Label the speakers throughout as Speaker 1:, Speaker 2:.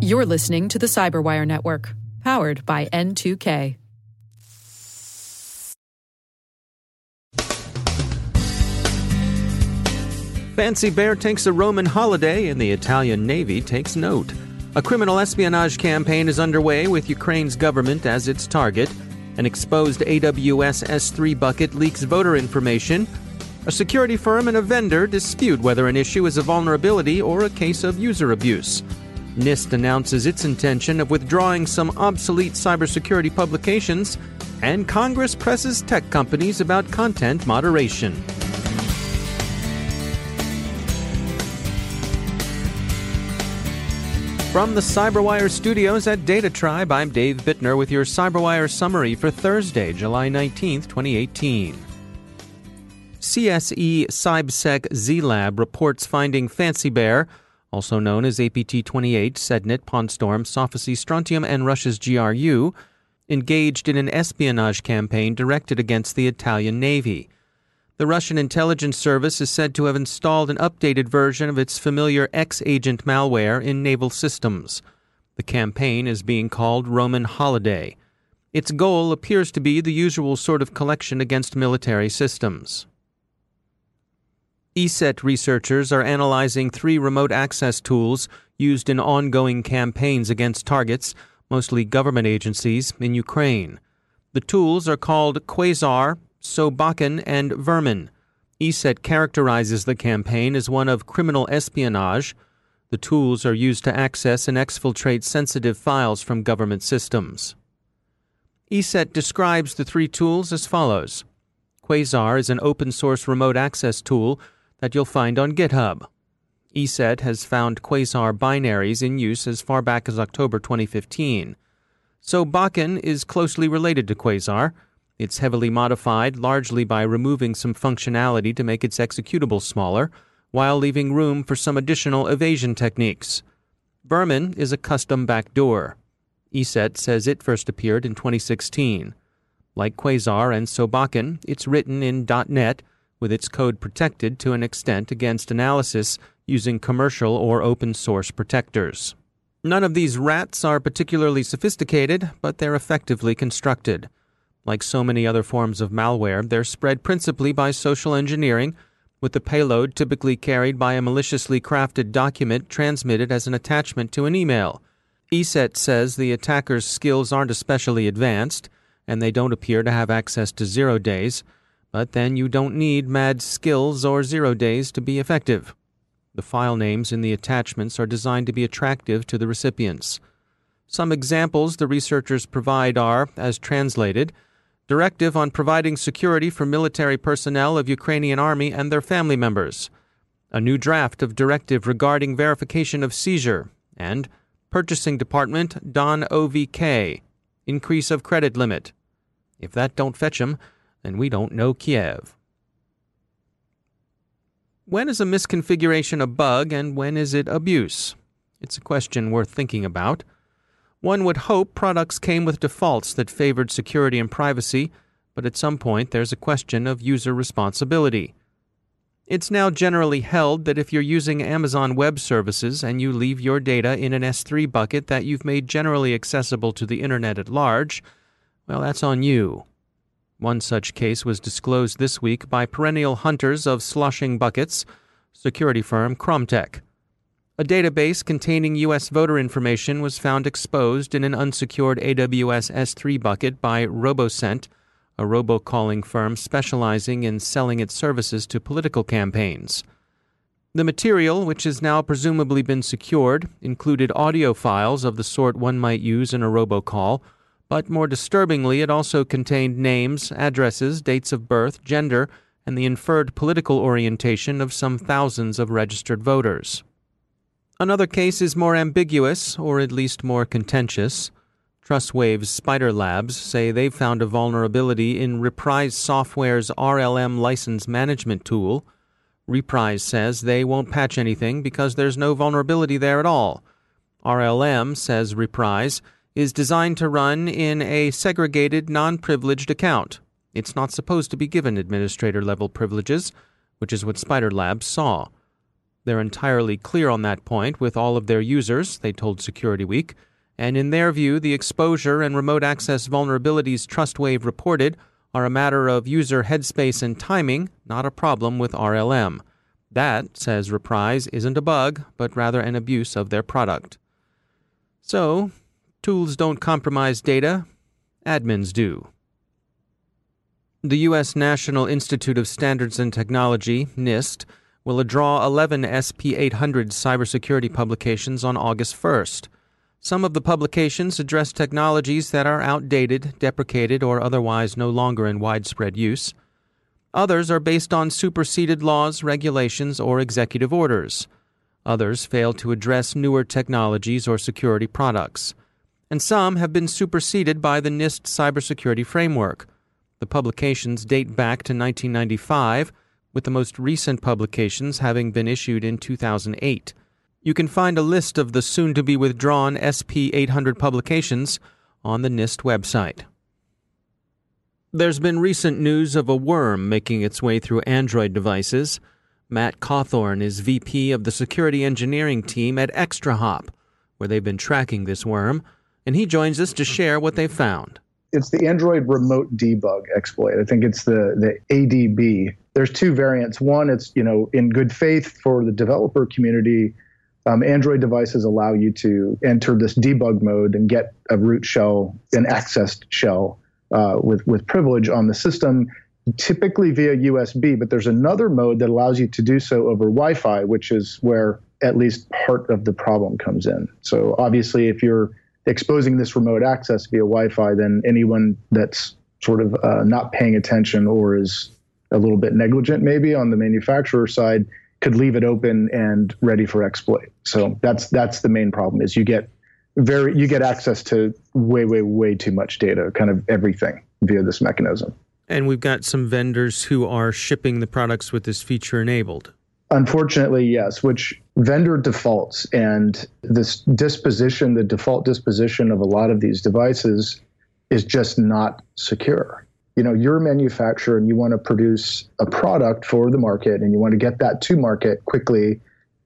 Speaker 1: You're listening to the Cyberwire Network, powered by N2K.
Speaker 2: Fancy Bear takes a Roman holiday and the Italian Navy takes note. A criminal espionage campaign is underway with Ukraine's government as its target. An exposed AWS S3 bucket leaks voter information. A security firm and a vendor dispute whether an issue is a vulnerability or a case of user abuse. NIST announces its intention of withdrawing some obsolete cybersecurity publications, and Congress presses tech companies about content moderation. From the Cyberwire studios at Data Tribe, I'm Dave Bittner with your Cyberwire summary for Thursday, July 19th, 2018. CSE CybSec ZLab reports finding Fancy Bear, also known as APT 28, Sednit, Pawnstorm, Sofacy, Strontium, and Russia's GRU, engaged in an espionage campaign directed against the Italian Navy. The Russian intelligence service is said to have installed an updated version of its familiar X agent malware in naval systems. The campaign is being called Roman Holiday. Its goal appears to be the usual sort of collection against military systems. ESET researchers are analyzing three remote access tools used in ongoing campaigns against targets, mostly government agencies, in Ukraine. The tools are called Quasar, Sobaken, and Vermin. ESET characterizes the campaign as one of criminal espionage. The tools are used to access and exfiltrate sensitive files from government systems. ESET describes the three tools as follows Quasar is an open source remote access tool that you'll find on GitHub. ESET has found Quasar binaries in use as far back as October 2015. Sobaken is closely related to Quasar. It's heavily modified largely by removing some functionality to make its executable smaller, while leaving room for some additional evasion techniques. Vermin is a custom backdoor. ESET says it first appeared in 2016. Like Quasar and Sobaken, it's written in .NET, with its code protected to an extent against analysis using commercial or open source protectors. None of these rats are particularly sophisticated, but they're effectively constructed. Like so many other forms of malware, they're spread principally by social engineering, with the payload typically carried by a maliciously crafted document transmitted as an attachment to an email. ESET says the attacker's skills aren't especially advanced, and they don't appear to have access to zero days, but then you don't need mad skills or zero days to be effective. The file names in the attachments are designed to be attractive to the recipients. Some examples the researchers provide are, as translated, directive on providing security for military personnel of Ukrainian army and their family members, a new draft of directive regarding verification of seizure, and purchasing department Don OVK, increase of credit limit. If that don't fetch 'em, then we don't know Kiev. When is a misconfiguration a bug and when is it abuse? It's a question worth thinking about. One would hope products came with defaults that favored security and privacy, but at some point there's a question of user responsibility. It's now generally held that if you're using Amazon Web Services and you leave your data in an S3 bucket that you've made generally accessible to the Internet at large, well, that's on you. One such case was disclosed this week by perennial hunters of sloshing buckets, security firm Kromtech. A database containing U.S. voter information was found exposed in an unsecured AWS S3 bucket by RoboCent, a robocalling firm specializing in selling its services to political campaigns. The material, which has now presumably been secured, included audio files of the sort one might use in a robocall, but more disturbingly, it also contained names, addresses, dates of birth, gender, and the inferred political orientation of some thousands of registered voters. Another case is more ambiguous, or at least more contentious. Trustwave's Spider Labs say they've found a vulnerability in Reprise Software's RLM license management tool. Reprise says they won't patch anything because there's no vulnerability there at all. RLM, says Reprise, is designed to run in a segregated, non privileged account. It's not supposed to be given administrator level privileges, which is what Spider Labs saw. They're entirely clear on that point with all of their users, they told Security Week, and in their view, the exposure and remote access vulnerabilities TrustWave reported are a matter of user headspace and timing, not a problem with RLM. That, says Reprise, isn't a bug, but rather an abuse of their product. So, tools don't compromise data, admins do. The U.S. National Institute of Standards and Technology, NIST, will draw 11 SP 800 cybersecurity publications on August 1st. Some of the publications address technologies that are outdated, deprecated, or otherwise no longer in widespread use. Others are based on superseded laws, regulations, or executive orders. Others fail to address newer technologies or security products. And some have been superseded by the NIST cybersecurity framework. The publications date back to 1995, with the most recent publications having been issued in 2008. You can find a list of the soon to be withdrawn SP 800 publications on the NIST website. There's been recent news of a worm making its way through Android devices. Matt Cauthorn is VP of the security engineering team at ExtraHop, where they've been tracking this worm, and he joins us to share what they've found.
Speaker 3: It's the Android remote debug exploit. I think it's the, the ADB. There's two variants. One, it's you know in good faith for the developer community um, Android devices allow you to enter this debug mode and get a root shell, an accessed shell uh, with with privilege on the system, typically via USB. But there's another mode that allows you to do so over Wi-Fi, which is where at least part of the problem comes in. So obviously, if you're exposing this remote access via Wi-Fi, then anyone that's sort of uh, not paying attention or is a little bit negligent, maybe on the manufacturer side, could leave it open and ready for exploit. So that's that's the main problem is you get very you get access to way way way too much data, kind of everything via this mechanism.
Speaker 2: And we've got some vendors who are shipping the products with this feature enabled.
Speaker 3: Unfortunately, yes, which vendor defaults and this disposition, the default disposition of a lot of these devices is just not secure. You know you're a manufacturer and you want to produce a product for the market and you want to get that to market quickly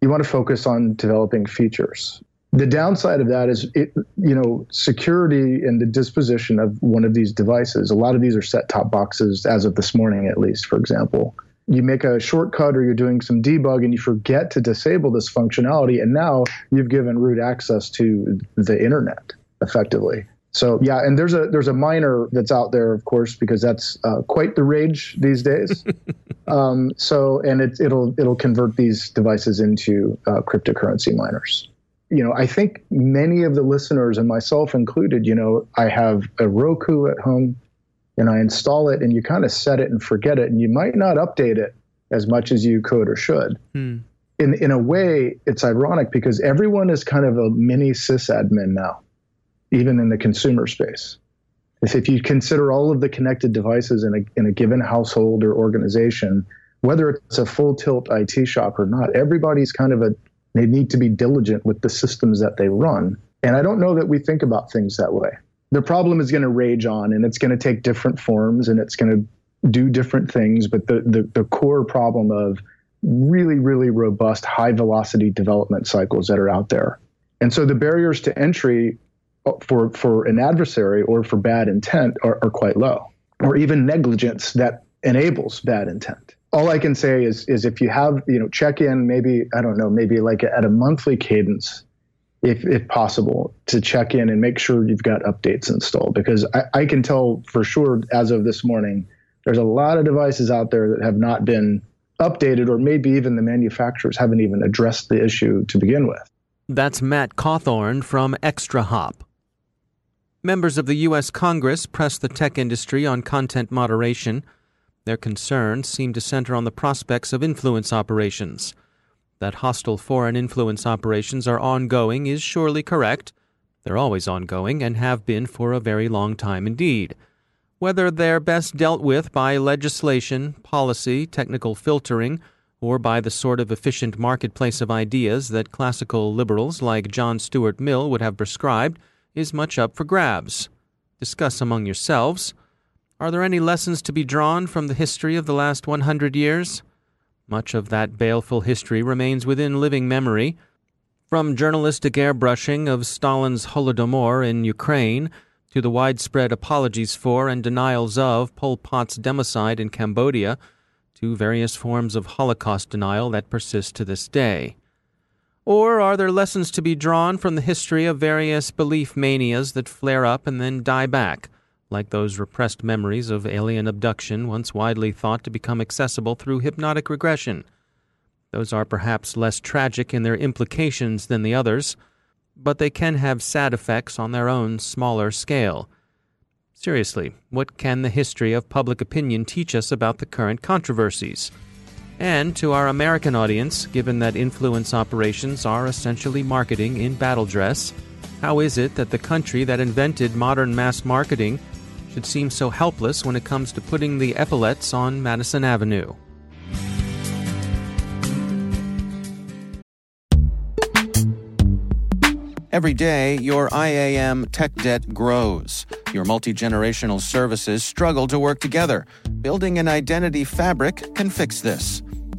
Speaker 3: you want to focus on developing features. The downside of that is it you know security and the disposition of one of these devices a lot of these are set top boxes as of this morning at least for example you make a shortcut or you're doing some debug and you forget to disable this functionality and now you've given root access to the internet effectively so yeah, and there's a there's a miner that's out there, of course, because that's uh, quite the rage these days. um, so and it, it'll it'll convert these devices into uh, cryptocurrency miners. You know, I think many of the listeners and myself included, you know, I have a Roku at home, and I install it, and you kind of set it and forget it, and you might not update it as much as you could or should. Hmm. In in a way, it's ironic because everyone is kind of a mini sysadmin now even in the consumer space. If you consider all of the connected devices in a, in a given household or organization, whether it's a full tilt IT shop or not, everybody's kind of a, they need to be diligent with the systems that they run. And I don't know that we think about things that way. The problem is going to rage on and it's going to take different forms and it's going to do different things. But the, the, the core problem of really, really robust, high velocity development cycles that are out there. And so the barriers to entry uh, for for an adversary or for bad intent are, are quite low, or even negligence that enables bad intent. All I can say is is if you have you know check in maybe I don't know maybe like at a monthly cadence, if if possible to check in and make sure you've got updates installed because I, I can tell for sure as of this morning there's a lot of devices out there that have not been updated or maybe even the manufacturers haven't even addressed the issue to begin with.
Speaker 2: That's Matt Cauthorn from ExtraHop. Members of the U.S. Congress pressed the tech industry on content moderation. Their concerns seem to center on the prospects of influence operations. That hostile foreign influence operations are ongoing is surely correct. They're always ongoing and have been for a very long time indeed. Whether they're best dealt with by legislation, policy, technical filtering, or by the sort of efficient marketplace of ideas that classical liberals like John Stuart Mill would have prescribed, is much up for grabs. Discuss among yourselves. Are there any lessons to be drawn from the history of the last 100 years? Much of that baleful history remains within living memory. From journalistic airbrushing of Stalin's Holodomor in Ukraine to the widespread apologies for and denials of Pol Pot's democide in Cambodia to various forms of Holocaust denial that persist to this day. Or are there lessons to be drawn from the history of various belief manias that flare up and then die back? Like those repressed memories of alien abduction once widely thought to become accessible through hypnotic regression. Those are perhaps less tragic in their implications than the others, but they can have sad effects on their own smaller scale. Seriously, what can the history of public opinion teach us about the current controversies? And to our American audience, given that influence operations are essentially marketing in battle dress, how is it that the country that invented modern mass marketing should seem so helpless when it comes to putting the epaulets on Madison Avenue.
Speaker 4: Every day, your IAM tech debt grows. Your multi generational services struggle to work together. Building an identity fabric can fix this.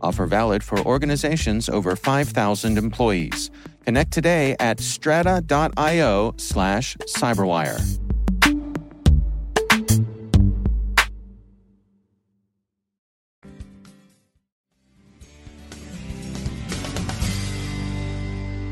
Speaker 4: Offer valid for organizations over 5,000 employees. Connect today at strata.io slash cyberwire.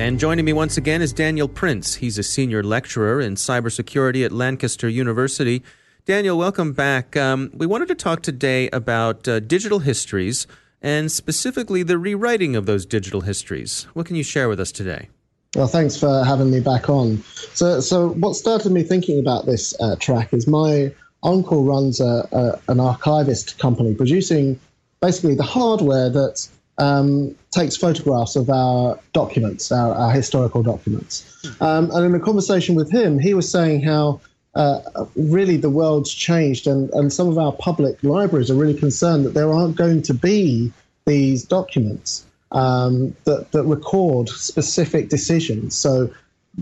Speaker 2: And joining me once again is Daniel Prince. He's a senior lecturer in cybersecurity at Lancaster University. Daniel, welcome back. Um, we wanted to talk today about uh, digital histories and specifically the rewriting of those digital histories. What can you share with us today?
Speaker 5: Well, thanks for having me back on. So, so what started me thinking about this uh, track is my uncle runs a, a, an archivist company producing basically the hardware that um, takes photographs of our documents, our, our historical documents. Um, and in a conversation with him, he was saying how uh, really the world's changed, and, and some of our public libraries are really concerned that there aren't going to be these documents um, that, that record specific decisions. So,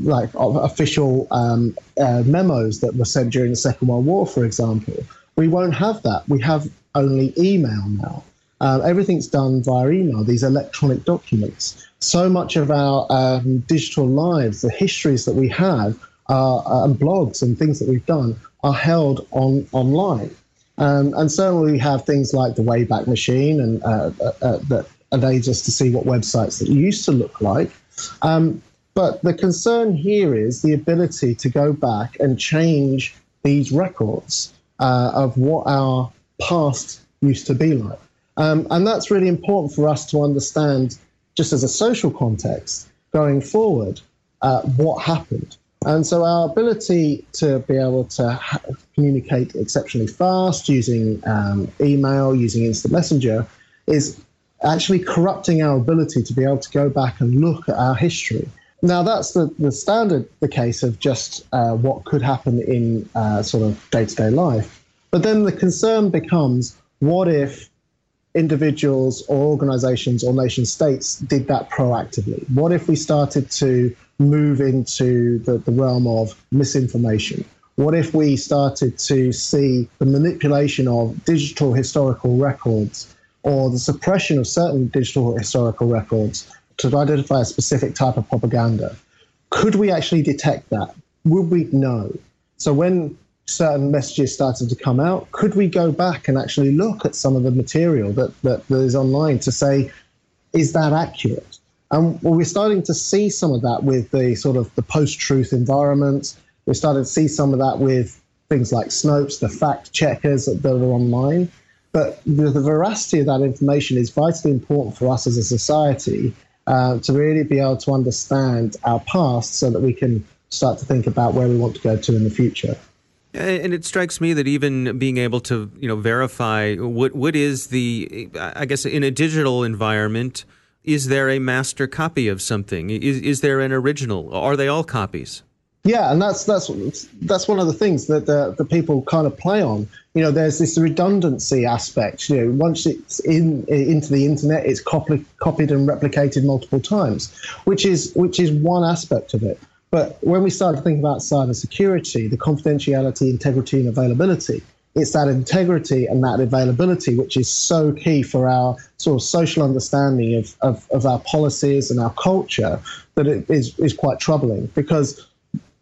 Speaker 5: like official um, uh, memos that were sent during the Second World War, for example, we won't have that. We have only email now. Uh, everything's done via email, these electronic documents. So much of our um, digital lives, the histories that we have, uh, and blogs and things that we've done are held on online. Um, and certainly we have things like the Wayback Machine and uh, uh, uh, that enables us to see what websites that used to look like. Um, but the concern here is the ability to go back and change these records uh, of what our past used to be like. Um, and that's really important for us to understand, just as a social context, going forward, uh, what happened. And so our ability to be able to ha- communicate exceptionally fast using um, email, using instant messenger, is actually corrupting our ability to be able to go back and look at our history. Now, that's the, the standard, the case of just uh, what could happen in uh, sort of day to day life. But then the concern becomes what if individuals or organizations or nation states did that proactively? What if we started to move into the, the realm of misinformation? What if we started to see the manipulation of digital historical records or the suppression of certain digital historical records to identify a specific type of propaganda? Could we actually detect that? Would we know? So when certain messages started to come out, could we go back and actually look at some of the material that, that, that is online to say, is that accurate? And we're starting to see some of that with the sort of the post-truth environments. We're starting to see some of that with things like Snopes, the fact checkers that, that are online. But the, the, veracity of that information is vitally important for us as a society uh, to really be able to understand our past so that we can start to think about where we want to go to in the future.
Speaker 2: And it strikes me that even being able to, you know, verify what what is the, I guess, in a digital environment, is there a master copy of something? Is is there an original? Are they all copies?
Speaker 5: Yeah, and that's that's that's one of the things that the, the people kind of play on. You know, there's this redundancy aspect. You know, once it's in into the internet, it's copied copied and replicated multiple times, which is which is one aspect of it. But when we start to think about cybersecurity, the confidentiality, integrity, and availability, it's that integrity and that availability which is so key for our sort of social understanding of, of, of our policies and our culture that it is, is quite troubling because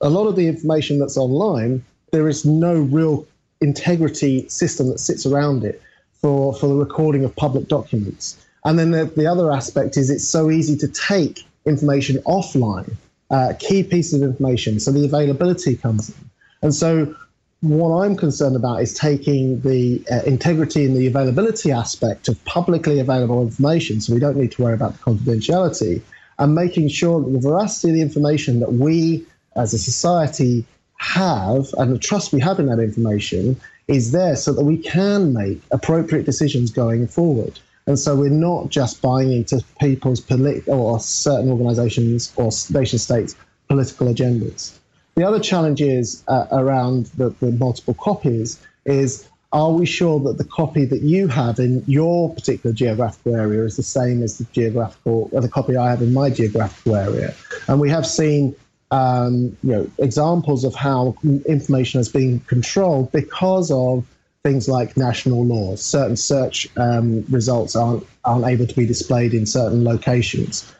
Speaker 5: a lot of the information that's online, there is no real integrity system that sits around it for, for the recording of public documents. And then the, the other aspect is it's so easy to take information offline uh, key pieces of information. So the availability comes in. And so what I'm concerned about is taking the uh, integrity and the availability aspect of publicly available information, so we don't need to worry about the confidentiality, and making sure that the veracity of the information that we as a society have and the trust we have in that information is there so that we can make appropriate decisions going forward. And so we're not just buying into people's political or certain organizations or nation states' political agendas. The other challenge is uh, around the, the multiple copies is are we sure that the copy that you have in your particular geographical area is the same as the geographical or the copy I have in my geographical area? And we have seen um, you know examples of how information has been controlled because of things like national laws. Certain search um, results aren't, aren't able to be displayed in certain locations.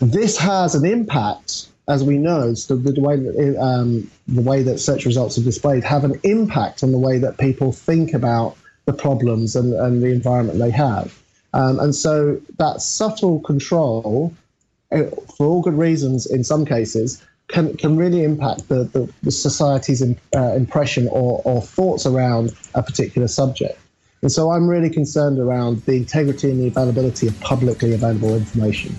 Speaker 5: This has an impact, as we know, so the, the way that um, the way that search results are displayed have an impact on the way that people think about the problems and, and the environment they have. Um, and so that subtle control, uh, for all good reasons in some cases, can, can really impact the, the, the society's in, uh, impression or, or thoughts around a particular subject. And so I'm really concerned around the integrity and the availability of publicly available information.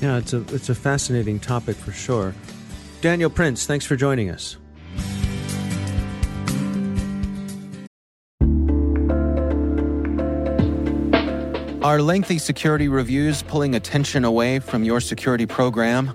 Speaker 2: Yeah, it's a, it's a fascinating topic for sure. Daniel Prince, thanks for joining us.
Speaker 4: Are lengthy security reviews pulling attention away from your security program?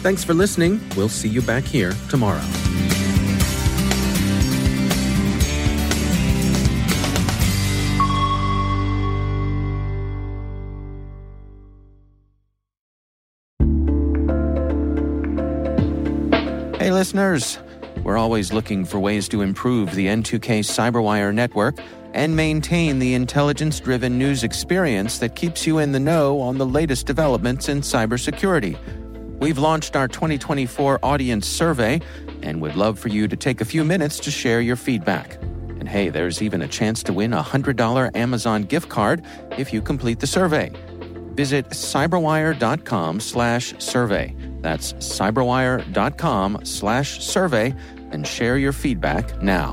Speaker 2: Thanks for listening. We'll see you back here tomorrow.
Speaker 4: Hey, listeners. We're always looking for ways to improve the N2K Cyberwire network and maintain the intelligence driven news experience that keeps you in the know on the latest developments in cybersecurity. We've launched our 2024 audience survey and would love for you to take a few minutes to share your feedback. And hey, there's even a chance to win a $100 Amazon gift card if you complete the survey. Visit cyberwire.com slash survey. That's cyberwire.com slash survey and share your feedback now.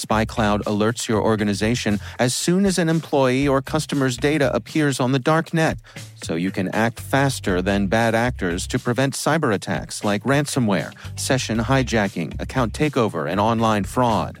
Speaker 4: SpyCloud alerts your organization as soon as an employee or customer's data appears on the dark net, so you can act faster than bad actors to prevent cyber attacks like ransomware, session hijacking, account takeover, and online fraud.